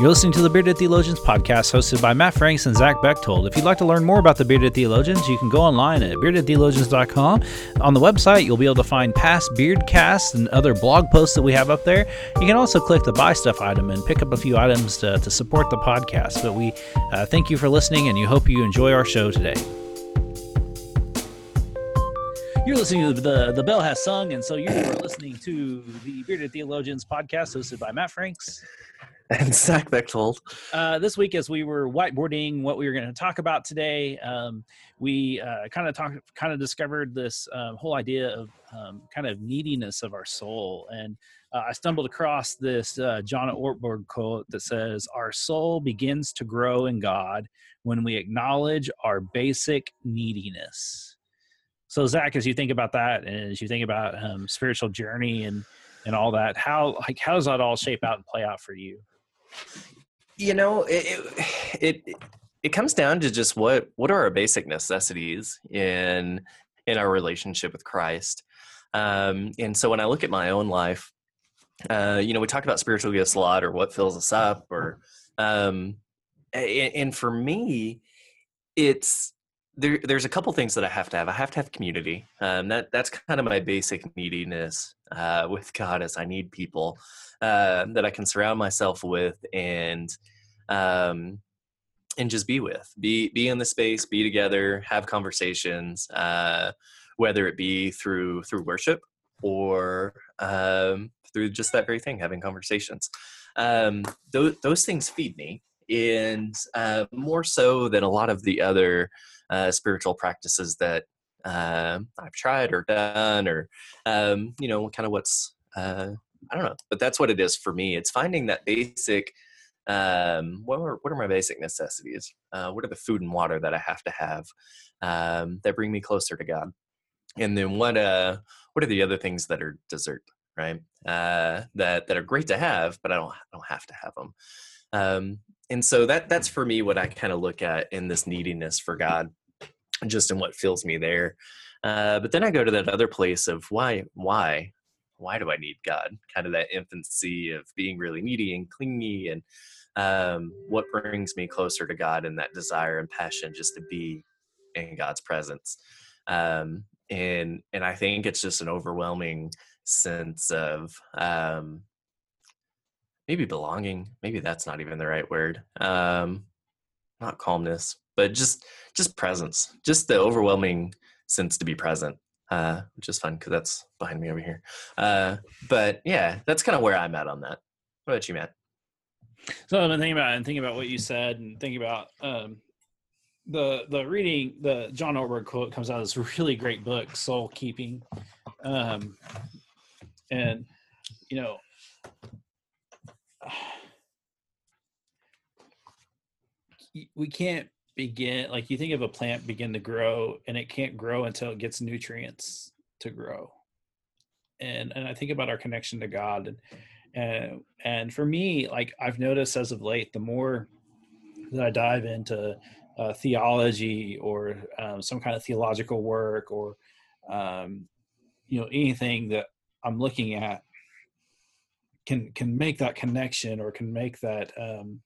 You're listening to the Bearded Theologians podcast hosted by Matt Franks and Zach Bechtold. If you'd like to learn more about the Bearded Theologians, you can go online at beardedtheologians.com. On the website, you'll be able to find past Beardcasts and other blog posts that we have up there. You can also click the buy stuff item and pick up a few items to, to support the podcast. But we uh, thank you for listening and you hope you enjoy our show today. You're listening to the the bell has sung, and so you are listening to the Bearded Theologians podcast hosted by Matt Franks and Zach Bechtold. Uh, this week, as we were whiteboarding what we were going to talk about today, um, we kind of talked, kind of discovered this um, whole idea of um, kind of neediness of our soul, and uh, I stumbled across this uh, John Ortberg quote that says, "Our soul begins to grow in God when we acknowledge our basic neediness." So, Zach, as you think about that, and as you think about um, spiritual journey and and all that, how like how does that all shape out and play out for you? You know, it, it it, comes down to just what what are our basic necessities in in our relationship with Christ. Um, and so when I look at my own life, uh, you know, we talk about spiritual gifts a lot, or what fills us up, or um, and, and for me, it's there, there's a couple things that I have to have. I have to have community. Um, that that's kind of my basic neediness uh, with God, is I need people uh, that I can surround myself with and um, and just be with, be be in the space, be together, have conversations, uh, whether it be through through worship or um, through just that very thing, having conversations. Um, those those things feed me, and uh, more so than a lot of the other uh, spiritual practices that uh, I've tried or done, or um, you know, kind of what's uh, I don't know, but that's what it is for me. It's finding that basic. Um, what are what are my basic necessities? Uh, what are the food and water that I have to have um, that bring me closer to God? And then what uh what are the other things that are dessert, right? Uh, that that are great to have, but I don't I don't have to have them. Um, and so that that's for me what I kind of look at in this neediness for God, just in what fills me there. Uh, but then I go to that other place of why why why do I need God? Kind of that infancy of being really needy and clingy, and um, what brings me closer to God and that desire and passion just to be in God's presence. Um, and and I think it's just an overwhelming sense of um, maybe belonging maybe that's not even the right word um not calmness but just just presence just the overwhelming sense to be present uh which is fun because that's behind me over here. Uh but yeah that's kind of where i'm at on that. What about you matt? So i've been thinking about and thinking about what you said and thinking about um the the reading the john ortberg quote comes out of this really great book soul keeping. Um and you know we can't begin like you think of a plant begin to grow and it can't grow until it gets nutrients to grow. And and i think about our connection to god and and for me like i've noticed as of late the more that i dive into uh, theology or um, some kind of theological work or um, you know anything that i'm looking at can can make that connection or can make that um,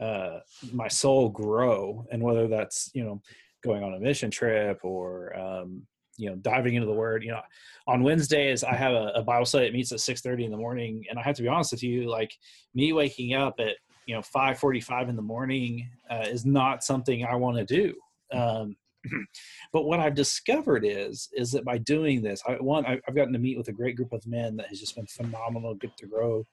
uh, my soul grow and whether that's you know going on a mission trip or um, you know diving into the word you know on wednesdays i have a, a bible study that meets at 6.30 in the morning and i have to be honest with you like me waking up at you know 5.45 in the morning uh, is not something i want to do. Um, but what I've discovered is is that by doing this, I one I've gotten to meet with a great group of men that has just been phenomenal, good to grow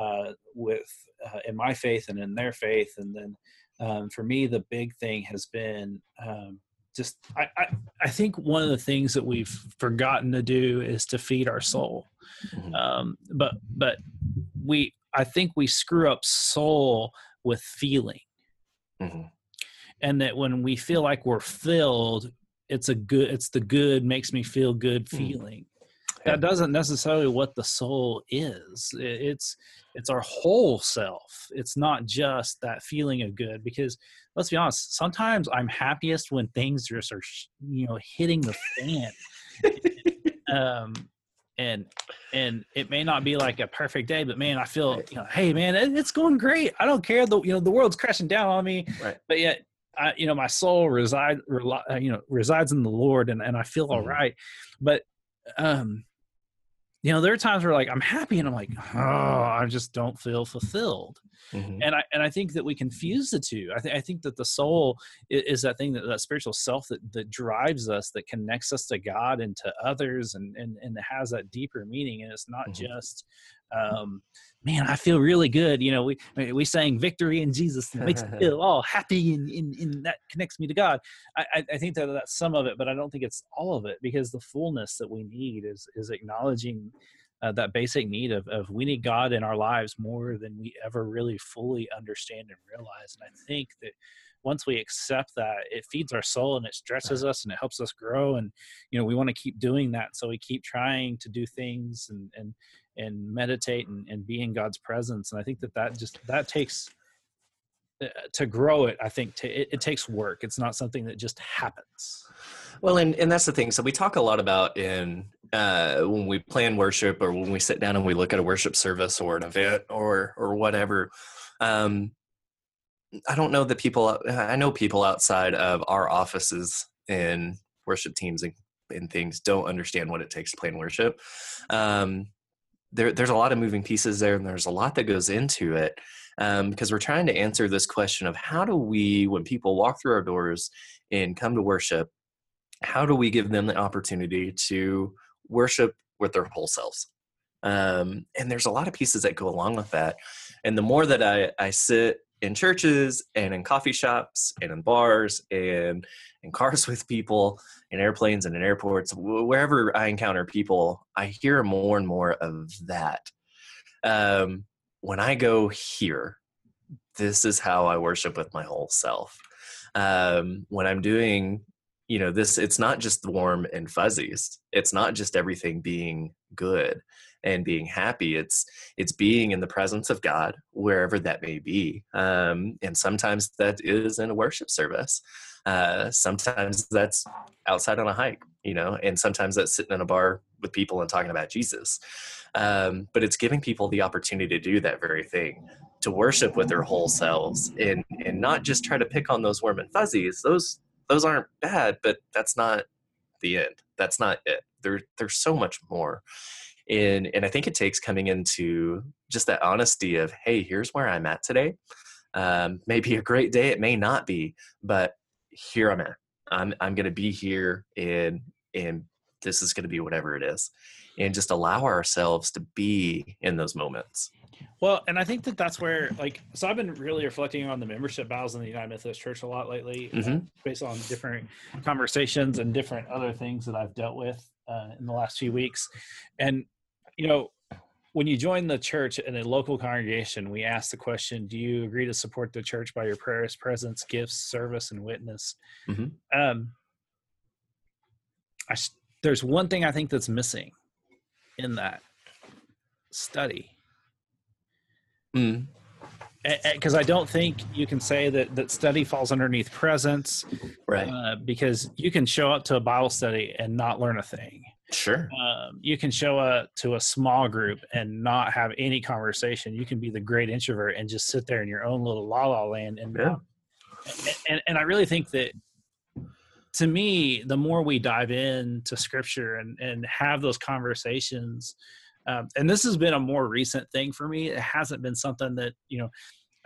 uh, with uh, in my faith and in their faith, and then um, for me the big thing has been um, just I, I, I think one of the things that we've forgotten to do is to feed our soul, mm-hmm. um, but but we I think we screw up soul with feeling. Mm-hmm and that when we feel like we're filled it's a good it's the good makes me feel good hmm. feeling. That doesn't necessarily what the soul is. It's it's our whole self. It's not just that feeling of good because let's be honest sometimes i'm happiest when things just are you know hitting the fan. Um and and it may not be like a perfect day but man i feel you know hey man it's going great. I don't care the you know the world's crashing down on me Right. but yet I, you know my soul reside uh, you know resides in the lord and, and i feel all Mhm. right but um you know there are times where like i'm happy and i'm like oh i just don't feel fulfilled Mhm. and I and I think that we confuse the two. I think I think that the soul is, is that thing that that spiritual self that that drives us, that connects us to God and to others, and and and has that deeper meaning. And it's not Mhm. just, um, man, I feel really good. You know, we we sang victory in Jesus, and it makes me feel all happy, and, and, and that connects me to God. I I- I think that that's some of it, but I don't think it's all of it because the fullness that we need is is acknowledging uh, that basic need of, of we need God in our lives more than we ever really fully understand and realize. And I think that once we accept that, it feeds our soul and it stretches us and it helps us grow. And you know, we want to keep doing that, so we keep trying to do things and and and meditate and, and be in God's presence. And I think that that just that takes uh, to grow it. I think to, it, it takes work. It's not something that just happens. Well, and, and that's the thing. So we talk a lot about in uh, when we plan worship or when we sit down and we look at a worship service or an event or or whatever. Um, I don't know that people. I know people outside of our offices and worship teams and, and things don't understand what it takes to plan worship. Um, there, there's a lot of moving pieces there, and there's a lot that goes into it um, because we're trying to answer this question of how do we, when people walk through our doors and come to worship, how do we give them the opportunity to worship with their whole selves? Um, and there's a lot of pieces that go along with that. And the more that I, I sit in churches and in coffee shops and in bars and in cars with people in airplanes and in airports wherever i encounter people i hear more and more of that. Um, when i go here this is how i worship with my whole self. Um, when i'm doing you know this it's not just the warm and fuzzies it's not just everything being good and being happy it's it's being in the presence of god wherever that may be um, and sometimes that is in a worship service uh, sometimes that's outside on a hike you know and sometimes that's sitting in a bar with people and talking about jesus um, but it's giving people the opportunity to do that very thing to worship with their whole selves and and not just try to pick on those warm and fuzzies those those aren't bad but that's not the end. That's not it. There there's so much more. And and i think it takes coming into just that honesty of hey here's where i'm at today. Um, maybe a great day it may not be but here i'm at. I'm i'm going to be here and and this is going to be whatever it is and just allow ourselves to be in those moments Well, and I think that that's where, like, so I've been really reflecting on the membership vows in the United Methodist Church a lot lately, uh, Mhm. based on different conversations and different other things that I've dealt with uh, in the last few weeks. And, you know, when you join the church in a local congregation, we ask the question Do you agree to support the church by your prayers, presence, gifts, service, and witness? Mhm. Um, I, there's one thing I think that's missing in that study mm, because I don't think you can say that that study falls underneath presence, right uh, because you can show up to a Bible study and not learn a thing. sure Um, you can show up to a small group and not have any conversation. You can be the great introvert and just sit there in your own little la la land. And, Yeah. and and I really think that to me, the more we dive into Scripture and and have those conversations, um, and this has been a more recent thing for me. It hasn't been something that you know.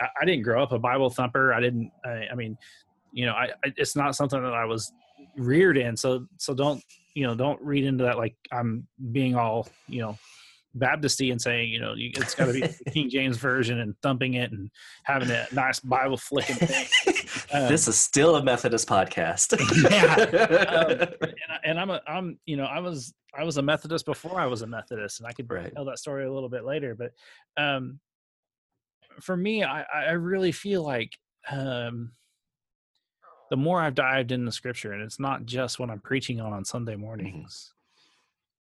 I, I didn't grow up a Bible thumper. I didn't. I, I mean, you know, I, I it's not something that I was reared in. So so don't you know don't read into that like I'm being all you know Baptisty and saying you know you, it's got to be the King James version and thumping it and having a nice Bible flicking thing. Um, this is still a methodist podcast Yeah. Um, and, I, and I'm a I'm you know I was I was a Methodist before I was a Methodist, and I could Right. tell that story a little bit later. But um, for me, I I really feel like um, the more I've dived into Scripture, and it's not just what I'm preaching on on Sunday mornings.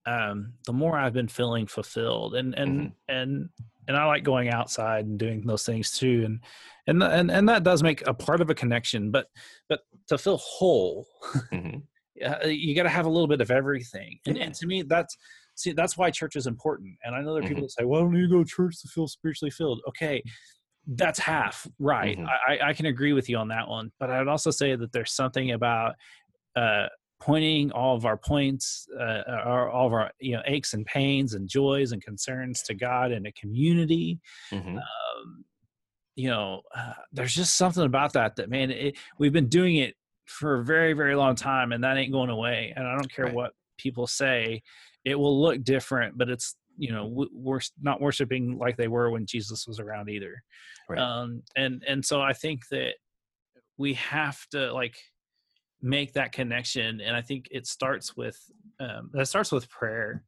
Um, the more I've been feeling fulfilled, and and Mhm. and and I like going outside and doing those things too, and and and and that does make a part of a connection. But but to feel whole, Mhm. uh, you got to have a little bit of everything and, Yeah. and to me that's see that's why church is important and i know there are people Mhm. that say well don't need to go to church to feel spiritually filled okay that's half right Mhm. I, I can agree with you on that one but i would also say that there's something about uh pointing all of our points uh our, all of our you know aches and pains and joys and concerns to god in a community Mhm. um, you know, uh, there's just something about that that man, it, we've been doing it for a very, very long time, and that ain't going away. And I don't care Right. what people say, it will look different, but it's you know we're not worshiping like they were when Jesus was around either. Right. Um, and and so I think that we have to like make that connection, and I think it starts with um, that starts with prayer.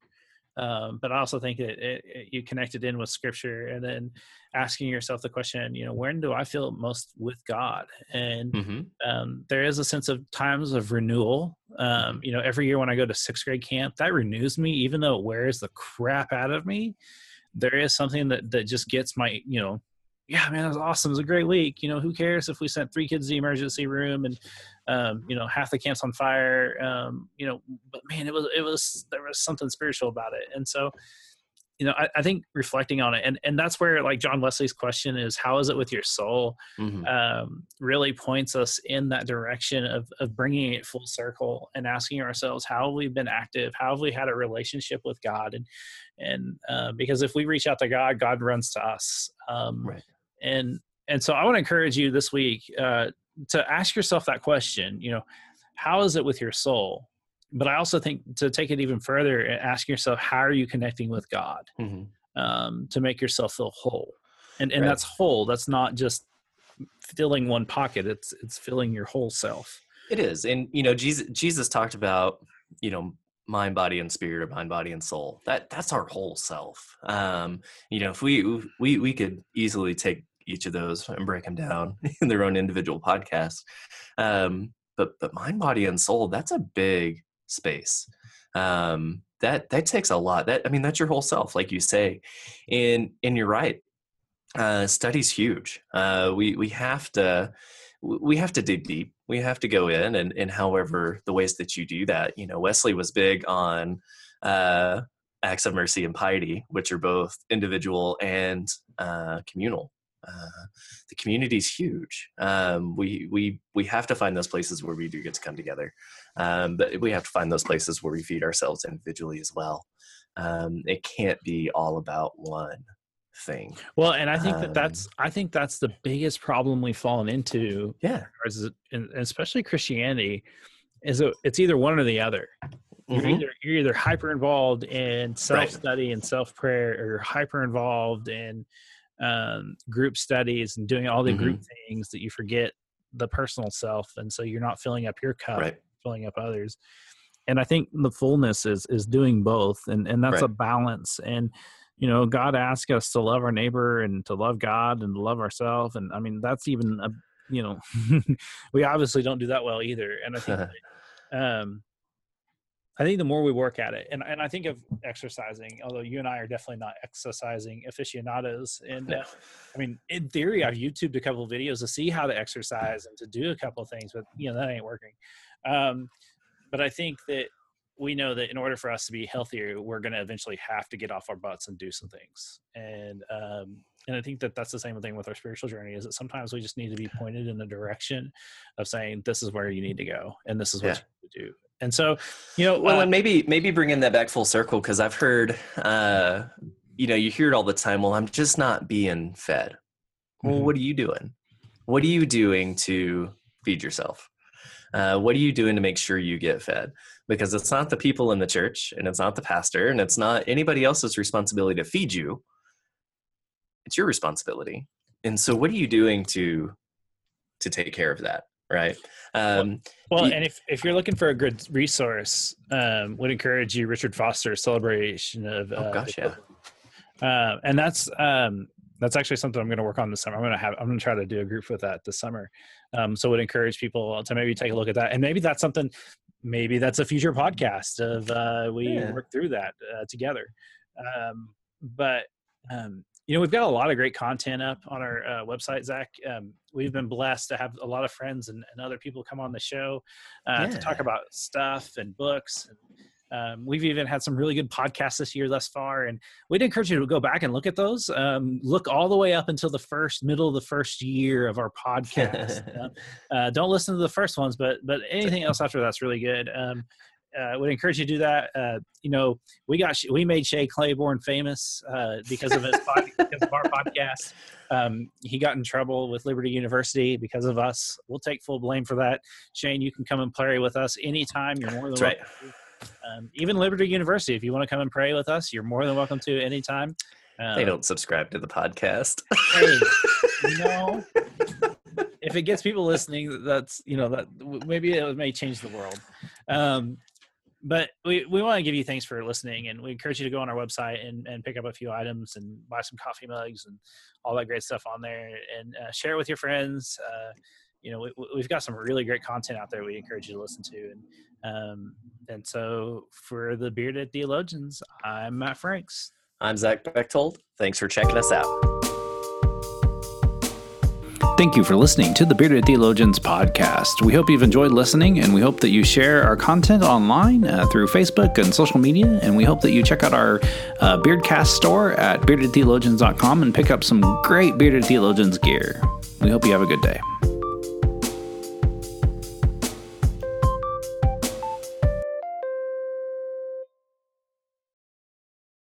Um, but I also think that it, it, you connect it in with scripture and then asking yourself the question, you know, when do I feel most with God? And Mhm. um, there is a sense of times of renewal. Um, you know, every year when I go to sixth grade camp, that renews me, even though it wears the crap out of me. There is something that that just gets my, you know, yeah, man, that was awesome. It was a great week. You know, who cares if we sent three kids to the emergency room and, um, you know, half the camp's on fire. Um, you know, but man, it was it was there was something spiritual about it, and so you know, I, I think reflecting on it, and and that's where like John Wesley's question is, how is it with your soul? Mhm. um, really points us in that direction of, of bringing it full circle and asking ourselves how have we been active how have we had a relationship with god and and uh, because if we reach out to god god runs to us um, Right. And and so i want to encourage you this week uh, to ask yourself that question you know how is it with your soul but i also think to take it even further and ask yourself how are you connecting with god Mhm. um, to make yourself feel whole. And and Right. that's whole. That's not just filling one pocket. It's it's filling your whole self. It is, and you know, Jesus Jesus talked about you know mind, body, and spirit, or mind, body, and soul. That that's our whole self. Um, you know, if we we we could easily take each of those and break them down in their own individual podcasts. Um, but but mind, body, and soul. That's a big space. Um, that that takes a lot. That I mean, that's your whole self, like you say, and and you're right. Uh, study's huge. Uh, we we have to we have to dig deep. We have to go in, and and however the ways that you do that. You know, Wesley was big on uh, acts of mercy and piety, which are both individual and uh, communal. Uh, the community is huge. Um, we we we have to find those places where we do get to come together, um, but we have to find those places where we feed ourselves individually as well. Um, it can't be all about one thing. Well, and I think Um, that that's I think that's the biggest problem we've fallen into, Yeah, especially Christianity, is that it's either one or the other. You're Mhm. either you're either hyper involved in self study and self prayer, or you're hyper involved in um, group studies and doing all the Mm-hmm. group things that you forget the personal self, and so you're not filling up your cup. right. filling up others and i think the fullness is is doing both and and that's a balance and you know god asks us to love our neighbor and to love god and to love ourselves and i mean that's even a you know we obviously don't do that well either and i think um i think the more we work at it and, and i think of exercising although you and i are definitely not exercising aficionados and uh, I mean, in theory, I've YouTubed a couple of videos to see how to exercise and to do a couple of things, but you know that ain't working. Um, but I think that we know that in order for us to be healthier, we're going to eventually have to get off our butts and do some things. And um, and I think that that's the same thing with our spiritual journey. Is that sometimes we just need to be pointed in the direction of saying this is where you need to go and this is what Yeah. you need to do. And so, you know, well uh, and maybe maybe bringing that back full circle because i've heard uh you know you hear it all the time well i'm just not being fed. Well Mhm. what are you doing? What are you doing to feed yourself? Uh, what are you doing to make sure you get fed? Because it's not the people in the church and it's not the pastor and it's not anybody else's responsibility to feed you. It's your responsibility. And so what are you doing to to take care of that right um Well, and if, if you're looking for a good resource, um, would encourage you Richard Foster's celebration of. Oh, uh, gosh, yeah. Uh, and that's um, that's actually something I'm going to work on this summer. I'm going to have I'm going to try to do a group with that this summer. Um, so would encourage people to maybe take a look at that, and maybe that's something. Maybe that's a future podcast of uh, we Yeah. work through that uh, together. Um, but um, you know, we've got a lot of great content up on our uh, website, Zach. Um, we've been blessed to have a lot of friends and, and other people come on the show uh, to talk about stuff and books. And, Um, we've even had some really good podcasts this year thus far, and we'd encourage you to go back and look at those. Um, look all the way up until the first middle of the first year of our podcast. uh, uh, don't listen to the first ones, but but anything else after that's really good. Um, uh, would encourage you to do that. Uh, you know, we got we made Shane Claiborne famous uh, because of his pod, because of our podcast. Um, he got in trouble with Liberty University because of us. We'll take full blame for that. Shane, you can come and pray with us anytime. You're more than That's welcome. right. Um, even Liberty University, if you want to come and pray with us, you're more than welcome to anytime. Um, They don't subscribe to the podcast. Hey, know, if it gets people listening, that's you know that maybe it may change the world. Um, but we, we want to give you thanks for listening and we encourage you to go on our website and, and pick up a few items and buy some coffee mugs and all that great stuff on there and uh, share it with your friends uh, you know we, we've got some really great content out there we encourage you to listen to and um, and so for the bearded theologians i'm matt franks I'm Zach Bechtold. Thanks for checking us out. Thank you for listening to the Bearded Theologians podcast. We hope you've enjoyed listening, and we hope that you share our content online uh, through Facebook and social media. And we hope that you check out our uh, Beardcast store at beardedtheologians.com and pick up some great Bearded Theologians gear. We hope you have a good day.